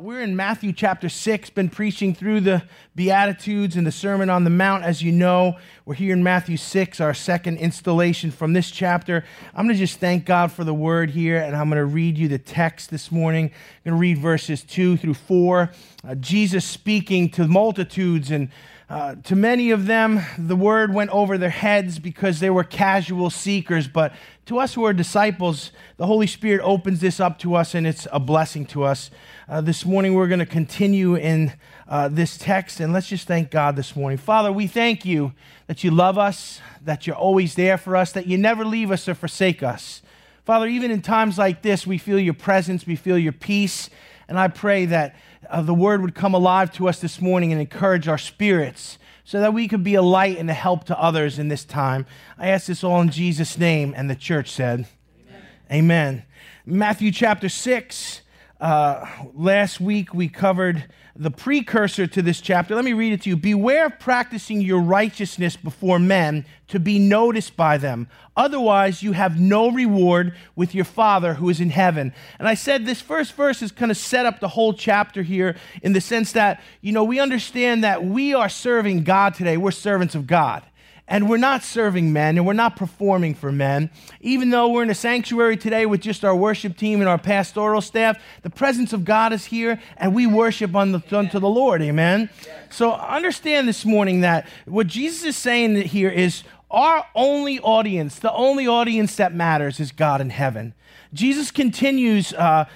We're in Matthew chapter 6, been preaching through the Beatitudes and the Sermon on the Mount. As you know, we're here in Matthew 6, our second installation from this chapter. I'm going to just thank God for the word here, and I'm going to read you the text this morning. I'm going to read verses 2 through 4. Uh, Jesus speaking to multitudes and uh, to many of them, the word went over their heads because they were casual seekers. But to us who are disciples, the Holy Spirit opens this up to us and it's a blessing to us. Uh, this morning, we're going to continue in uh, this text and let's just thank God this morning. Father, we thank you that you love us, that you're always there for us, that you never leave us or forsake us. Father, even in times like this, we feel your presence, we feel your peace. And I pray that uh, the word would come alive to us this morning and encourage our spirits so that we could be a light and a help to others in this time. I ask this all in Jesus' name. And the church said, Amen. Amen. Matthew chapter 6. Uh, last week we covered the precursor to this chapter. Let me read it to you. Beware of practicing your righteousness before men to be noticed by them. Otherwise, you have no reward with your Father who is in heaven. And I said this first verse is kind of set up the whole chapter here in the sense that, you know, we understand that we are serving God today. We're servants of God and we're not serving men and we're not performing for men. Even though we're in a sanctuary today with just our worship team and our pastoral staff, the presence of God is here and we worship unto the Lord. Amen. So understand this morning that what Jesus is saying here is our only audience, the only audience that matters is God in heaven. Jesus continues uh,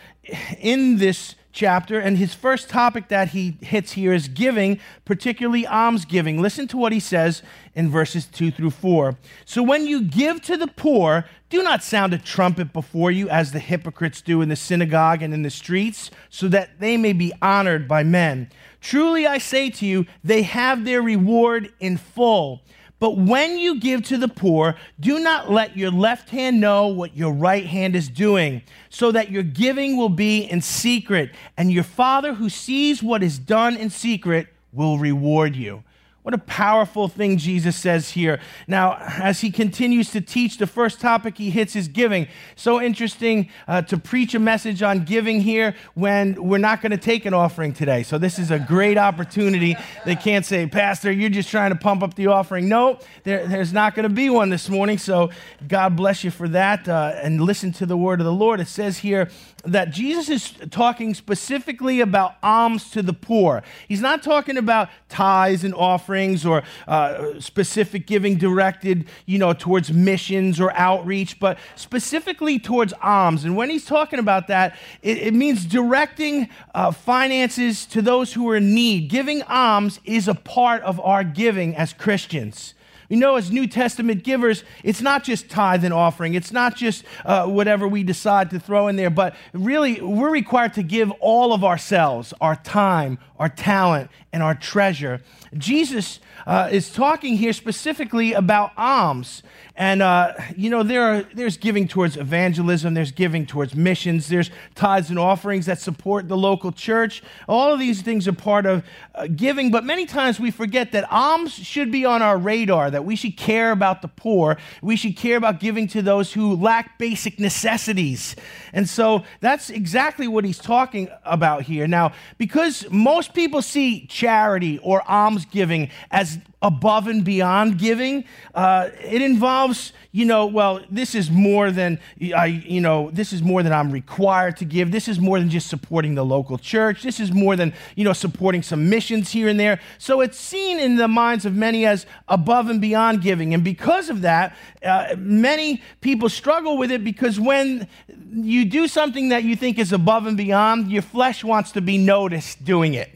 in this chapter, and his first topic that he hits here is giving, particularly almsgiving. Listen to what he says in verses 2 through 4. So when you give to the poor, do not sound a trumpet before you as the hypocrites do in the synagogue and in the streets, so that they may be honored by men. Truly I say to you, they have their reward in full. But when you give to the poor, do not let your left hand know what your right hand is doing, so that your giving will be in secret, and your Father who sees what is done in secret will reward you. What a powerful thing Jesus says here. Now, as he continues to teach, the first topic he hits is giving. So interesting uh, to preach a message on giving here when we're not going to take an offering today. So, this is a great opportunity. They can't say, Pastor, you're just trying to pump up the offering. No, there, there's not going to be one this morning. So, God bless you for that. Uh, and listen to the word of the Lord. It says here that Jesus is talking specifically about alms to the poor. He's not talking about tithes and offerings offerings or uh, specific giving directed, you know, towards missions or outreach, but specifically towards alms. And when he's talking about that, it, it means directing uh, finances to those who are in need. Giving alms is a part of our giving as Christians. You know, as New Testament givers, it's not just tithe and offering. It's not just uh, whatever we decide to throw in there, but really, we're required to give all of ourselves, our time, our talent, and our treasure. Jesus uh, is talking here specifically about alms. And, uh, you know, there are, there's giving towards evangelism, there's giving towards missions, there's tithes and offerings that support the local church. All of these things are part of uh, giving, but many times we forget that alms should be on our radar, that we should care about the poor. We should care about giving to those who lack basic necessities. And so that's exactly what he's talking about here. Now, because most people see charity or almsgiving as above and beyond giving. Uh, it involves, you know, well, this is more than I, you know, this is more than I'm required to give. This is more than just supporting the local church. This is more than, you know, supporting some missions here and there. So it's seen in the minds of many as above and beyond giving. And because of that, uh, many people struggle with it because when you do something that you think is above and beyond, your flesh wants to be noticed doing it.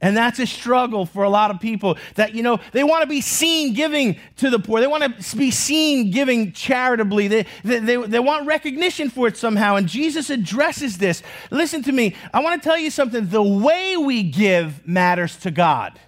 And that's a struggle for a lot of people that, you know, they want to be seen giving to the poor. They want to be seen giving charitably. They, they, they, they, want recognition for it somehow. And Jesus addresses this. Listen to me. I want to tell you something. The way we give matters to God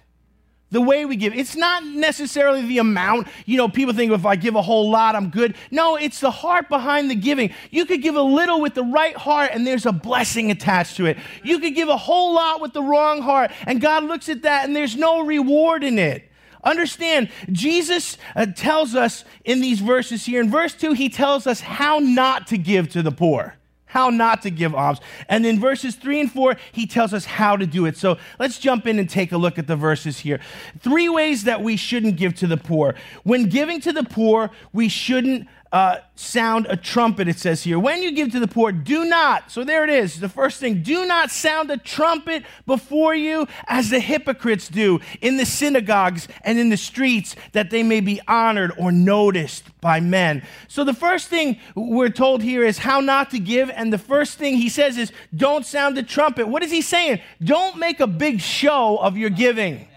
the way we give. It's not necessarily the amount. You know, people think if I give a whole lot, I'm good. No, it's the heart behind the giving. You could give a little with the right heart, and there's a blessing attached to it. You could give a whole lot with the wrong heart, and God looks at that, and there's no reward in it. Understand, Jesus uh, tells us in these verses here. In verse 2, he tells us how not to give to the poor. How not to give alms. And in verses three and four, he tells us how to do it. So let's jump in and take a look at the verses here. Three ways that we shouldn't give to the poor. When giving to the poor, we shouldn't uh, sound a trumpet, it says here. When you give to the poor, do not. So there it is. The first thing do not sound a trumpet before you as the hypocrites do in the synagogues and in the streets, that they may be honored or noticed by men. So the first thing we're told here is how not to give. And the first thing he says is don't sound a trumpet. What is he saying? Don't make a big show of your giving.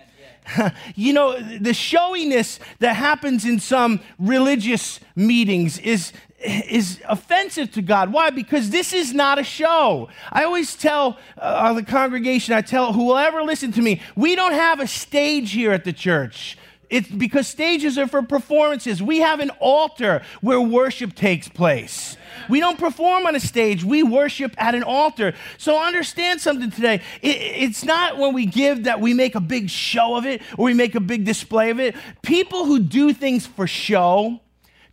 you know, the showiness that happens in some religious meetings is, is offensive to God. Why? Because this is not a show. I always tell uh, the congregation, I tell whoever will ever listen to me, we don't have a stage here at the church. It's because stages are for performances. We have an altar where worship takes place. We don't perform on a stage, we worship at an altar. So understand something today. it's not when we give that we make a big show of it or we make a big display of it. People who do things for show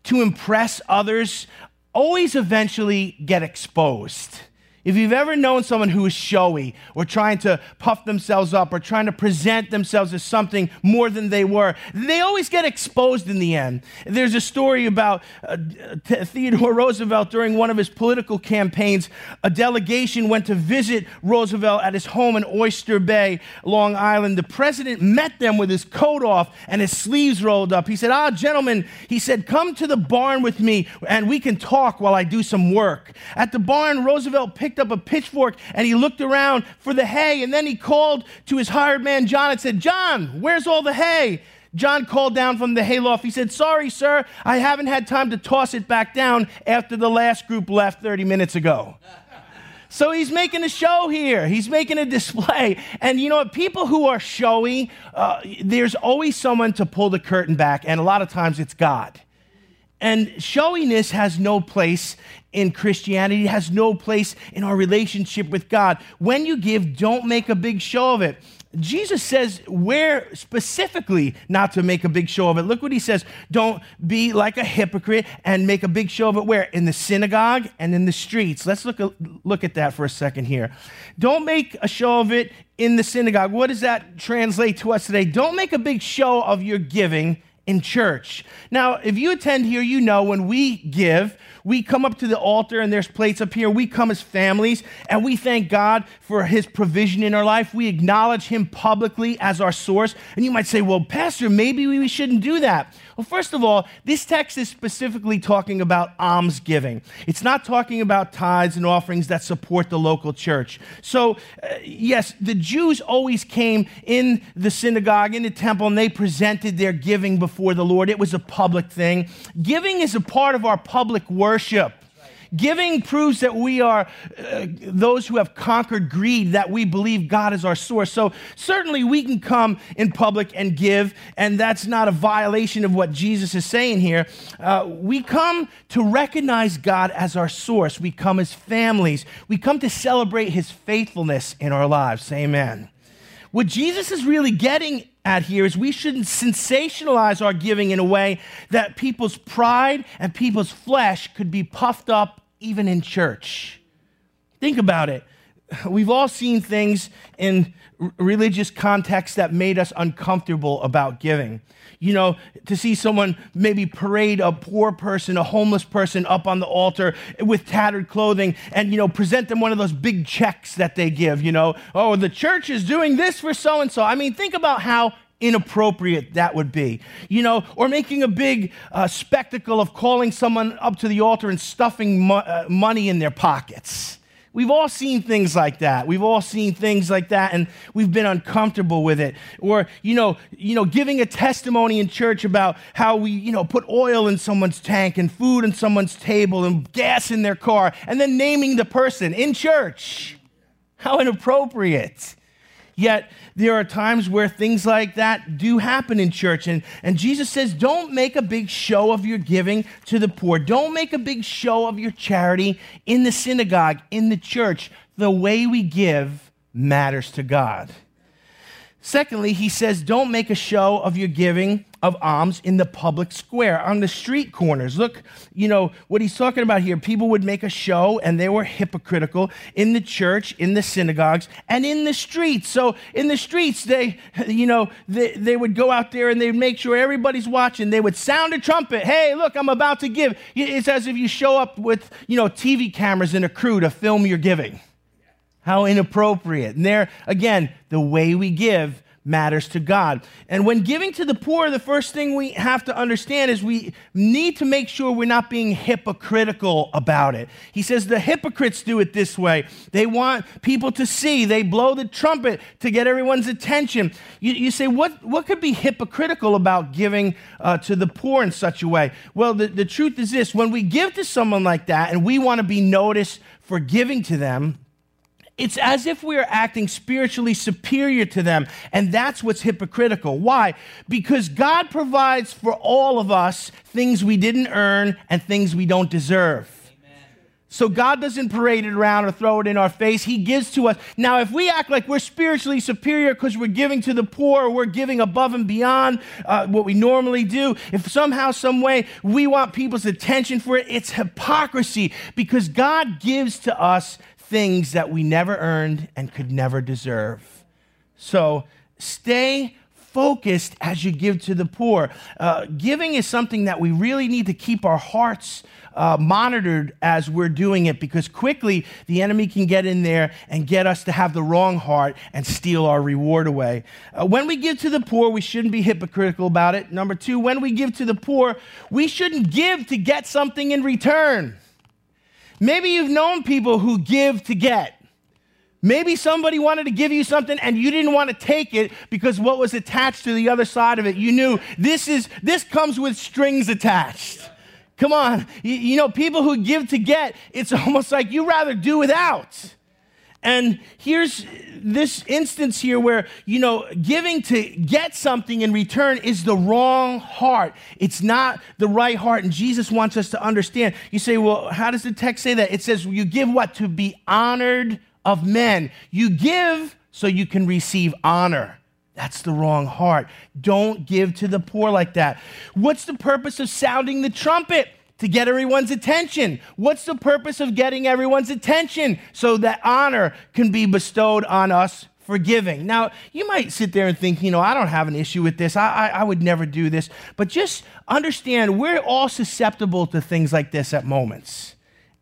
to impress others always eventually get exposed. If you've ever known someone who is showy or trying to puff themselves up or trying to present themselves as something more than they were, they always get exposed in the end. There's a story about uh, Theodore Roosevelt during one of his political campaigns. A delegation went to visit Roosevelt at his home in Oyster Bay, Long Island. The president met them with his coat off and his sleeves rolled up. He said, Ah, gentlemen, he said, come to the barn with me and we can talk while I do some work. At the barn, Roosevelt picked picked up a pitchfork and he looked around for the hay. And then he called to his hired man, John, and said, John, where's all the hay? John called down from the hayloft. He said, Sorry, sir, I haven't had time to toss it back down after the last group left 30 minutes ago. So he's making a show here. He's making a display. And you know what? People who are showy, uh, there's always someone to pull the curtain back, and a lot of times it's God. And showiness has no place in Christianity, it has no place in our relationship with God. When you give, don't make a big show of it. Jesus says where specifically not to make a big show of it. Look what he says. Don't be like a hypocrite and make a big show of it where? In the synagogue and in the streets. Let's look, look at that for a second here. Don't make a show of it in the synagogue. What does that translate to us today? Don't make a big show of your giving in church. Now, if you attend here, you know when we give, we come up to the altar and there's plates up here. We come as families and we thank God for his provision in our life. We acknowledge him publicly as our source. And you might say, well, Pastor, maybe we shouldn't do that. Well, first of all, this text is specifically talking about almsgiving. It's not talking about tithes and offerings that support the local church. So, uh, yes, the Jews always came in the synagogue, in the temple, and they presented their giving before the Lord. It was a public thing. Giving is a part of our public worship. Giving proves that we are uh, those who have conquered greed, that we believe God is our source. So, certainly, we can come in public and give, and that's not a violation of what Jesus is saying here. Uh, we come to recognize God as our source. We come as families. We come to celebrate his faithfulness in our lives. Amen. What Jesus is really getting at here is we shouldn't sensationalize our giving in a way that people's pride and people's flesh could be puffed up even in church. Think about it. We've all seen things in religious contexts that made us uncomfortable about giving. You know, to see someone maybe parade a poor person, a homeless person up on the altar with tattered clothing and, you know, present them one of those big checks that they give, you know, oh, the church is doing this for so and so. I mean, think about how inappropriate that would be. You know, or making a big uh, spectacle of calling someone up to the altar and stuffing mo- uh, money in their pockets. We've all seen things like that. We've all seen things like that and we've been uncomfortable with it. Or, you know, you know, giving a testimony in church about how we, you know, put oil in someone's tank and food in someone's table and gas in their car and then naming the person in church. How inappropriate. Yet there are times where things like that do happen in church. And, and Jesus says, don't make a big show of your giving to the poor. Don't make a big show of your charity in the synagogue, in the church. The way we give matters to God. Secondly, he says, don't make a show of your giving of alms in the public square, on the street corners. Look, you know, what he's talking about here. People would make a show and they were hypocritical in the church, in the synagogues, and in the streets. So in the streets, they, you know, they, they would go out there and they'd make sure everybody's watching. They would sound a trumpet. Hey, look, I'm about to give. It's as if you show up with, you know, TV cameras and a crew to film your giving. How inappropriate. And there, again, the way we give matters to God. And when giving to the poor, the first thing we have to understand is we need to make sure we're not being hypocritical about it. He says the hypocrites do it this way. They want people to see, they blow the trumpet to get everyone's attention. You, you say, what, what could be hypocritical about giving uh, to the poor in such a way? Well, the, the truth is this when we give to someone like that and we want to be noticed for giving to them, it's as if we are acting spiritually superior to them. And that's what's hypocritical. Why? Because God provides for all of us things we didn't earn and things we don't deserve. So God doesn't parade it around or throw it in our face. He gives to us. Now, if we act like we're spiritually superior because we're giving to the poor or we're giving above and beyond uh, what we normally do, if somehow, some way we want people's attention for it, it's hypocrisy because God gives to us things that we never earned and could never deserve. So stay focused as you give to the poor. Uh, giving is something that we really need to keep our hearts uh, monitored as we're doing it because quickly the enemy can get in there and get us to have the wrong heart and steal our reward away. Uh, when we give to the poor, we shouldn't be hypocritical about it. Number two, when we give to the poor, we shouldn't give to get something in return. Maybe you've known people who give to get. Maybe somebody wanted to give you something and you didn't want to take it because what was attached to the other side of it. You knew this is this comes with strings attached. Come on. You, you know, people who give to get, it's almost like you rather do without. And here's this instance here where, you know, giving to get something in return is the wrong heart. It's not the right heart. And Jesus wants us to understand. You say, well, how does the text say that? It says, you give what? To be honored of men. You give so you can receive honor. That's the wrong heart. Don't give to the poor like that. What's the purpose of sounding the trumpet? To get everyone's attention. What's the purpose of getting everyone's attention? So that honor can be bestowed on us for giving. Now, you might sit there and think, you know, I don't have an issue with this. I, I, I would never do this. But just understand we're all susceptible to things like this at moments.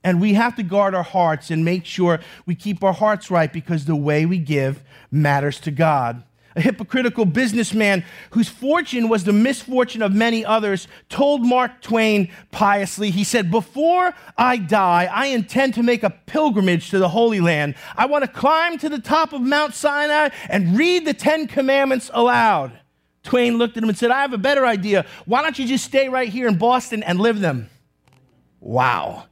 And we have to guard our hearts and make sure we keep our hearts right because the way we give matters to God a hypocritical businessman whose fortune was the misfortune of many others, told Mark Twain piously, he said, Before I die, I intend to make a pilgrimage to the Holy Land. I want to climb to the top of Mount Sinai and read the Ten Commandments aloud. Twain looked at him and said, I have a better idea. Why don't you just stay right here in Boston and live them? Wow.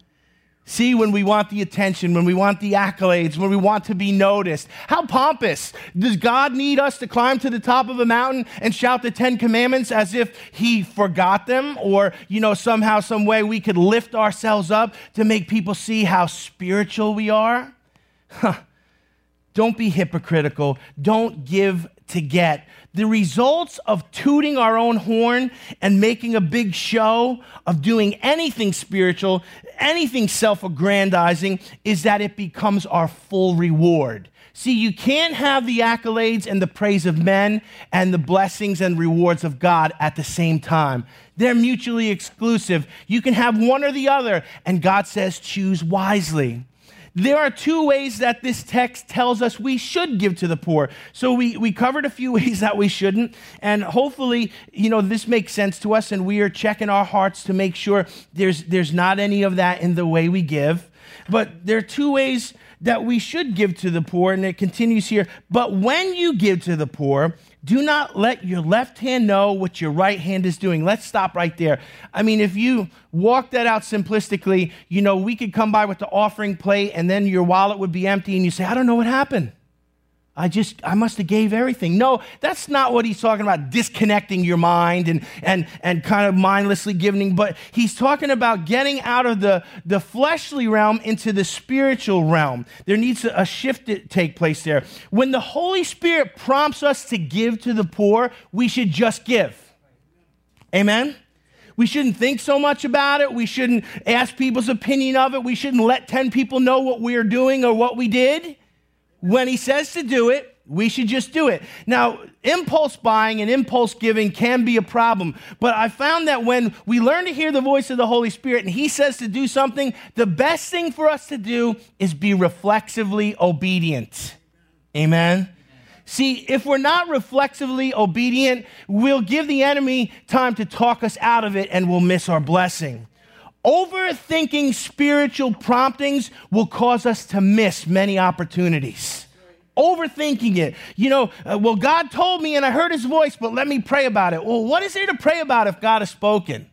See, when we want the attention, when we want the accolades, when we want to be noticed. How pompous. Does God need us to climb to the top of a mountain and shout the Ten Commandments as if He forgot them? Or, you know, somehow, some way we could lift ourselves up to make people see how spiritual we are? Huh. Don't be hypocritical. Don't give to get. The results of tooting our own horn and making a big show of doing anything spiritual, anything self aggrandizing, is that it becomes our full reward. See, you can't have the accolades and the praise of men and the blessings and rewards of God at the same time. They're mutually exclusive. You can have one or the other, and God says, choose wisely. There are two ways that this text tells us we should give to the poor. So we, we covered a few ways that we shouldn't. And hopefully, you know, this makes sense to us and we are checking our hearts to make sure there's, there's not any of that in the way we give. But there are two ways that we should give to the poor. And it continues here. But when you give to the poor, do not let your left hand know what your right hand is doing. Let's stop right there. I mean, if you walk that out simplistically, you know, we could come by with the offering plate and then your wallet would be empty and you say, I don't know what happened. I just, I must have gave everything. No, that's not what he's talking about, disconnecting your mind and, and, and kind of mindlessly giving, but he's talking about getting out of the, the fleshly realm into the spiritual realm. There needs a shift to take place there. When the Holy Spirit prompts us to give to the poor, we should just give. Amen? We shouldn't think so much about it. We shouldn't ask people's opinion of it. We shouldn't let 10 people know what we're doing or what we did. When he says to do it, we should just do it. Now, impulse buying and impulse giving can be a problem, but I found that when we learn to hear the voice of the Holy Spirit and He says to do something, the best thing for us to do is be reflexively obedient. Amen. See, if we're not reflexively obedient, we'll give the enemy time to talk us out of it and we'll miss our blessing. Overthinking spiritual promptings will cause us to miss many opportunities overthinking it. You know, uh, well, God told me and I heard his voice, but let me pray about it. Well, what is there to pray about if God has spoken?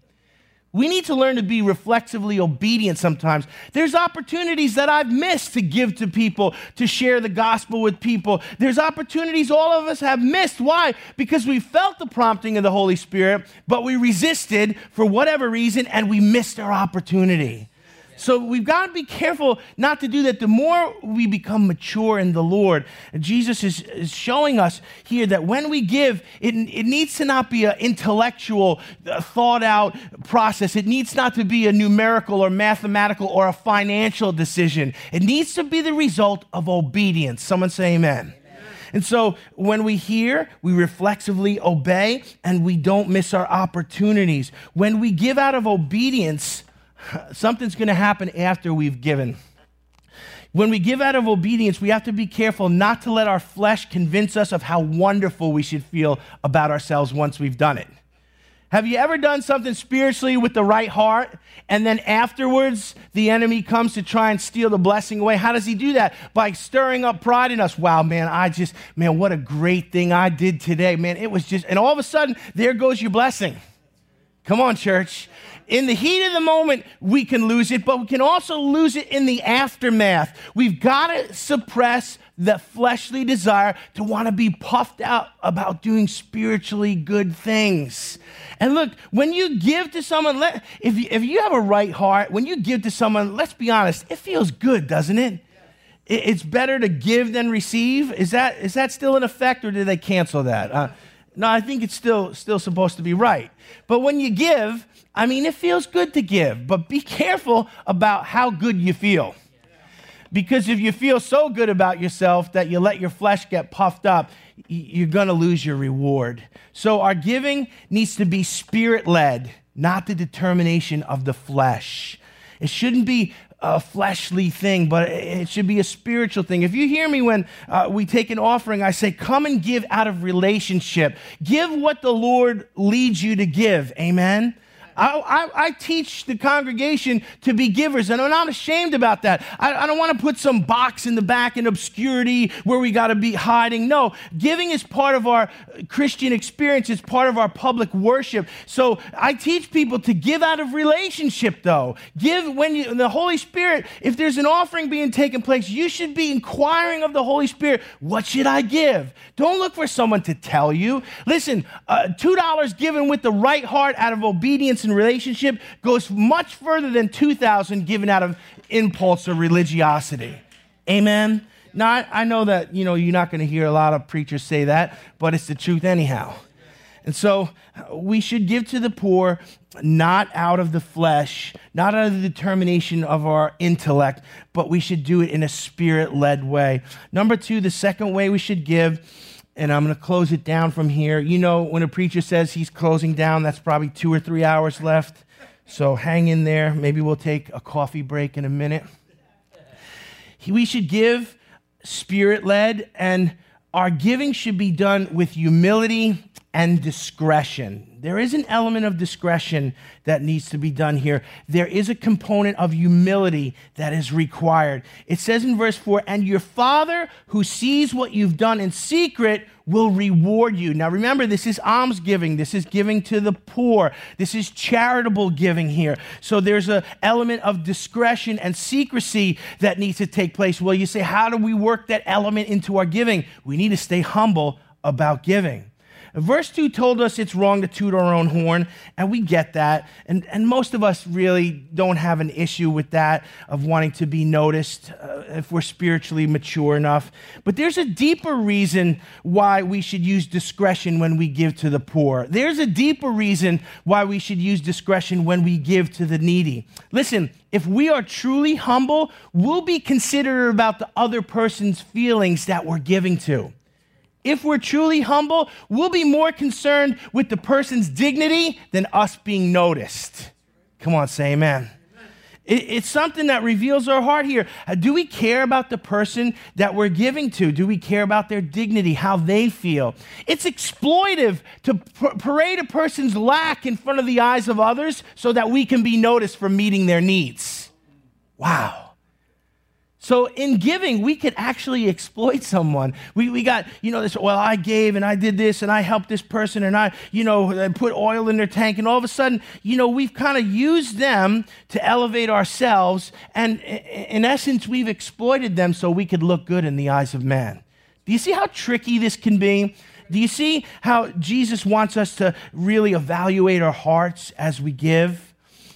We need to learn to be reflexively obedient sometimes. There's opportunities that I've missed to give to people, to share the gospel with people. There's opportunities all of us have missed. Why? Because we felt the prompting of the Holy Spirit, but we resisted for whatever reason and we missed our opportunity. So we've got to be careful not to do that. The more we become mature in the Lord, Jesus is, is showing us here that when we give, it, it needs to not be an intellectual, uh, thought out process. It needs not to be a numerical or mathematical or a financial decision. It needs to be the result of obedience. Someone say amen. And so when we hear, we reflexively obey and we don't miss our opportunities. When we give out of obedience, something's going to happen after we've given. When we give out of obedience, we have to be careful not to let our flesh convince us of how wonderful we should feel about ourselves once we've done it. Have you ever done something spiritually with the right heart and then afterwards the enemy comes to try and steal the blessing away? How does he do that? By stirring up pride in us. Wow, man, I just, man, what a great thing I did today. Man, it was just, and all of a sudden, there goes your blessing. Come on, church in the heat of the moment, we can lose it, but we can also lose it in the aftermath. We've got to suppress the fleshly desire to want to be puffed out about doing spiritually good things. And look, when you give to someone, let, if, you, if you have a right heart, when you give to someone, let's be honest, it feels good, doesn't it? It's better to give than receive. Is that, is that still in effect, or did they cancel that? Uh, no, I think it's still, still supposed to be right. But when you give, I mean, it feels good to give, but be careful about how good you feel. Because if you feel so good about yourself that you let your flesh get puffed up, you're going to lose your reward. So our giving needs to be spirit led, not the determination of the flesh. It shouldn't be a fleshly thing, but it should be a spiritual thing. If you hear me when uh, we take an offering, I say, come and give out of relationship. Give what the Lord leads you to give. Amen. I, I, I, teach the congregation to be givers, and I'm not ashamed about that. I, I don't want to put some box in the back in obscurity where we got to be hiding. No, giving is part of our Christian experience, it's part of our public worship. So I teach people to give out of relationship, though. Give when you, the Holy Spirit, if there's an offering being taken place, you should be inquiring of the Holy Spirit, what should I give? Don't look for someone to tell you. Listen, uh, $2 given with the right heart out of obedience and relationship goes much further than 2,000 given out of impulse or religiosity. Amen? Now, I, know that, you know, you're not going to hear a lot of preachers say that, but it's the truth anyhow. And so we should give to the poor not out of the flesh, not out of the determination of our intellect, but we should do it in a spirit led way. Number two, the second way we should give and I'm going to close it down from here. You know, when a preacher says he's closing down, that's probably two or three hours left. So hang in there. Maybe we'll take a coffee break in a minute. We should give spirit led, and our giving should be done with humility and discretion. There is an element of discretion that needs to be done here. There is a component of humility that is required. It says in verse 4 And your Father who sees what you've done in secret will reward you. Now remember, this is almsgiving, this is giving to the poor, this is charitable giving here. So there's an element of discretion and secrecy that needs to take place. Well, you say, How do we work that element into our giving? We need to stay humble about giving. Verse 2 told us it's wrong to toot our own horn, and we get that. And, and most of us really don't have an issue with that of wanting to be noticed uh, if we're spiritually mature enough. But there's a deeper reason why we should use discretion when we give to the poor. There's a deeper reason why we should use discretion when we give to the needy. Listen, if we are truly humble, we'll be considerate about the other person's feelings that we're giving to. If we're truly humble, we'll be more concerned with the person's dignity than us being noticed. Come on, say amen. It's something that reveals our heart here. Uh, do we care about the person that we're giving to? Do we care about their dignity, how they feel? It's exploitive to parade a person's lack in front of the eyes of others so that we can be noticed for meeting their needs. Wow. So in giving, we could actually exploit someone. We, we got, you know, this, well, I gave and I did this and I helped this person and I, you know, put oil in their tank. And all of a sudden, you know, we've kind of used them to elevate ourselves. And in essence, we've exploited them so we could look good in the eyes of man. Do you see how tricky this can be? Do you see how Jesus wants us to really evaluate our hearts as we give?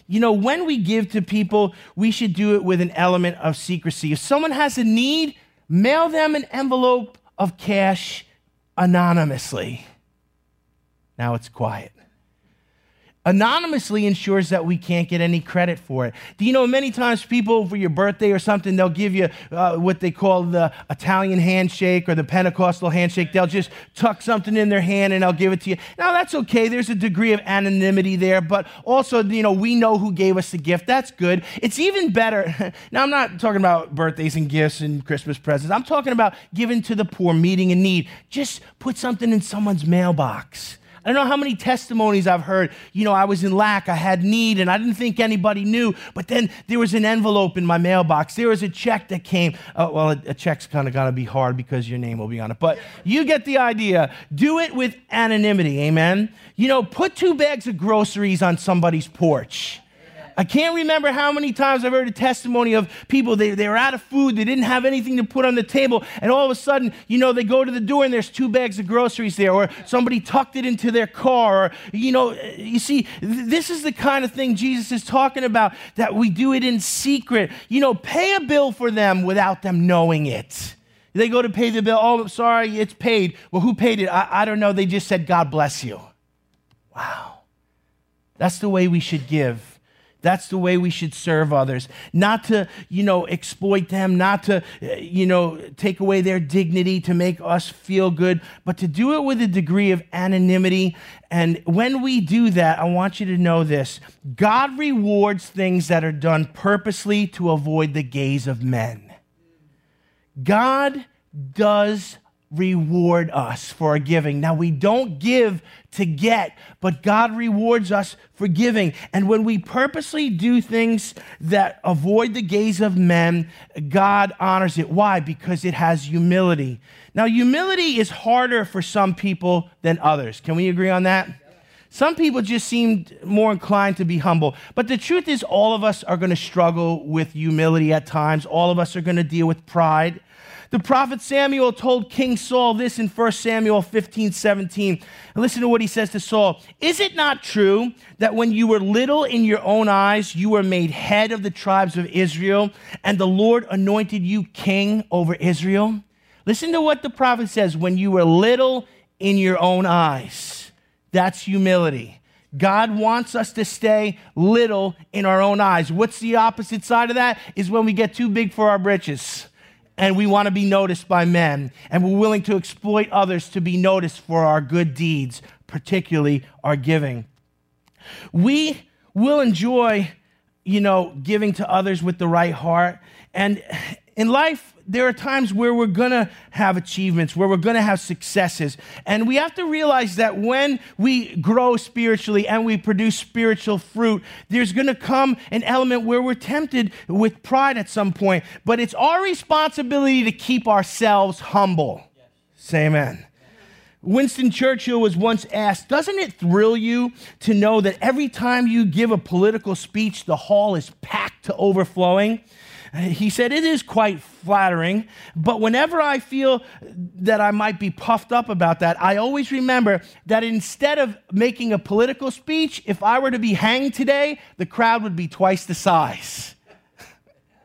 You know, when we give to people, we should do it with an element of secrecy. If someone has a need, mail them an envelope of cash anonymously. Now it's quiet anonymously ensures that we can't get any credit for it. Do you know many times people for your birthday or something, they'll give you uh, what they call the Italian handshake or the Pentecostal handshake. They'll just tuck something in their hand and they'll give it to you. Now that's okay. There's a degree of anonymity there, but also, you know, we know who gave us the gift. That's good. It's even better. now I'm not talking about birthdays and gifts and Christmas presents. I'm talking about giving to the poor, meeting a need. Just put something in someone's mailbox I don't know how many testimonies I've heard. You know, I was in lack, I had need, and I didn't think anybody knew. But then there was an envelope in my mailbox. There was a check that came. Uh, well, a, a check's kind of going to be hard because your name will be on it. But you get the idea. Do it with anonymity. Amen. You know, put two bags of groceries on somebody's porch. I can't remember how many times I've heard a testimony of people, they, they were out of food, they didn't have anything to put on the table, and all of a sudden, you know, they go to the door and there's two bags of groceries there, or somebody tucked it into their car, or, you know, you see, this is the kind of thing Jesus is talking about, that we do it in secret. You know, pay a bill for them without them knowing it. They go to pay the bill. Oh, sorry, it's paid. Well, who paid it? I, I don't know. They just said, God bless you. Wow. That's the way we should give that's the way we should serve others. Not to, you know, exploit them, not to, eh, you know, take away their dignity to make us feel good, but to do it with a degree of anonymity. And when we do that, I want you to know this God rewards things that are done purposely to avoid the gaze of men. God does reward us for our giving. Now, we don't give to get, but God rewards us for giving. And when we purposely do things that avoid the gaze of men, God honors it. Why? Because it has humility. Now, humility is harder for some people than others. Can we agree on that? Some people just seem more inclined to be humble. But the truth is, all of us are going to struggle with humility at times. All of us are going to deal with pride. The prophet Samuel told King Saul this in 1 Samuel 15 17. And listen to what he says to Saul Is it not true that when you were little in your own eyes, you were made head of the tribes of Israel, and the Lord anointed you king over Israel? Listen to what the prophet says when you were little in your own eyes. That's humility. God wants us to stay little in our own eyes. What's the opposite side of that? Is when we get too big for our britches and we want to be noticed by men, and we're willing to exploit others to be noticed for our good deeds, particularly our giving. We will enjoy, you know, giving to others with the right heart. And in life, there are times where we're to have achievements, where we're to have successes. And we have to realize that when we grow spiritually and we produce spiritual fruit, there's to come an element where we're tempted with pride at some point. But it's our responsibility to keep ourselves humble. Say amen. Winston Churchill was once asked, Doesn't it thrill you to know that every time you give a political speech, the hall is packed to overflowing? He said, It is quite flattering, but whenever I feel that I might be puffed up about that, I always remember that instead of making a political speech, if I were to be hanged today, the crowd would be twice the size.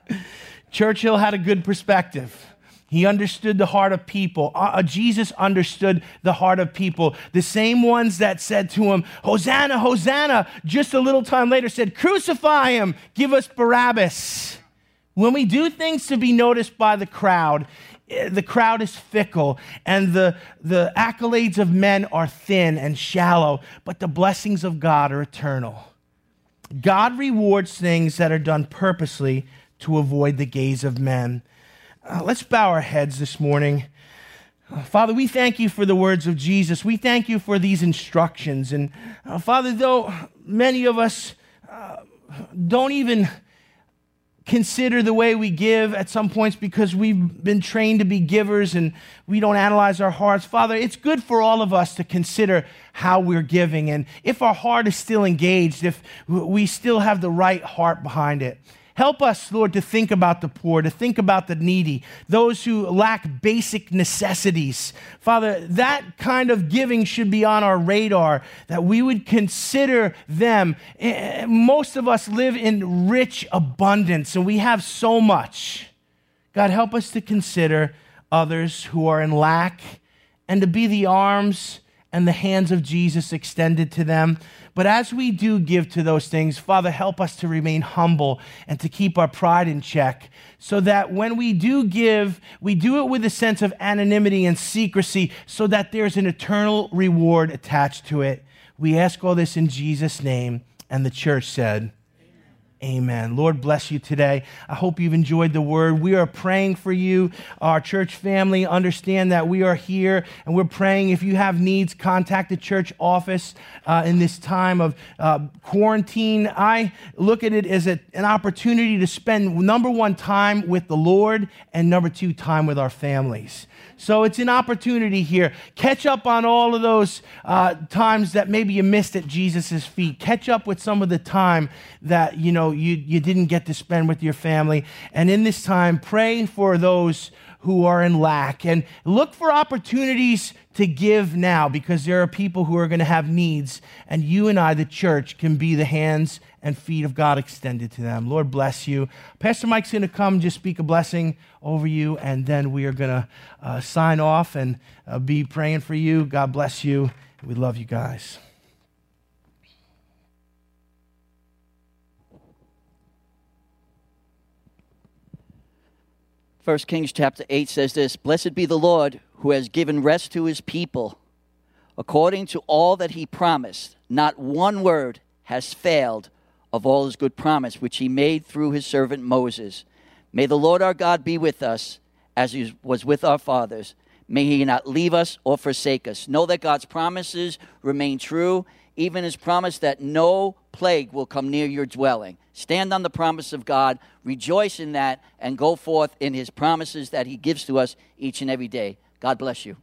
Churchill had a good perspective. He understood the heart of people. Uh, uh, Jesus understood the heart of people. The same ones that said to him, Hosanna, Hosanna, just a little time later said, Crucify him, give us Barabbas. When we do things to be noticed by the crowd, eh, the crowd is fickle and the, the accolades of men are thin and shallow, but the blessings of God are eternal. God rewards things that are done purposely to avoid the gaze of men. Uh, let's bow our heads this morning. Uh, Father, we thank you for the words of Jesus. We thank you for these instructions. And uh, Father, though many of us uh, don't even consider the way we give at some points because we've been trained to be givers and we don't analyze our hearts. Father, it's good for all of us to consider how we're giving and if our heart is still engaged, if we still have the right heart behind it. Help us, Lord, to think about the poor, to think about the needy, those who lack basic necessities. Father, that kind of giving should be on our radar, that we would consider them. Eh, most of us live in rich abundance, and we have so much. God, help us to consider others who are in lack and to be the arms and the hands of Jesus extended to them. But as we do give to those things, Father, help us to remain humble and to keep our pride in check so that when we do give, we do it with a sense of anonymity and secrecy so that there's an eternal reward attached to it. We ask all this in Jesus' name. And the church said, Amen. Lord bless you today. I hope you've enjoyed the word. We are praying for you, our church family. Understand that we are here and we're praying. If you have needs, contact the church office uh, in this time of uh, quarantine. I look at it as a, an opportunity to spend, number one, time with the Lord, and number two, time with our families. So it's an opportunity here. Catch up on all of those uh, times that maybe you missed at Jesus' feet. Catch up with some of the time that you you, you didn't get to spend with your family. And in this time, pray for those who are in lack and look for opportunities to give now because there are people who are going to have needs, and you and I, the church, can be the hands and feet of God extended to them. Lord bless you. Pastor Mike's going to come just speak a blessing over you, and then we are going to uh, sign off and uh, be praying for you. God bless you. We love you guys. 1 Kings chapter 8 says this Blessed be the Lord who has given rest to his people according to all that he promised. Not one word has failed of all his good promise, which he made through his servant Moses. May the Lord our God be with us as he was with our fathers. May he not leave us or forsake us. Know that God's promises remain true, even his promise that no plague will come near your dwelling. Stand on the promise of God, rejoice in that, and go forth in his promises that he gives to us each and every day. God bless you.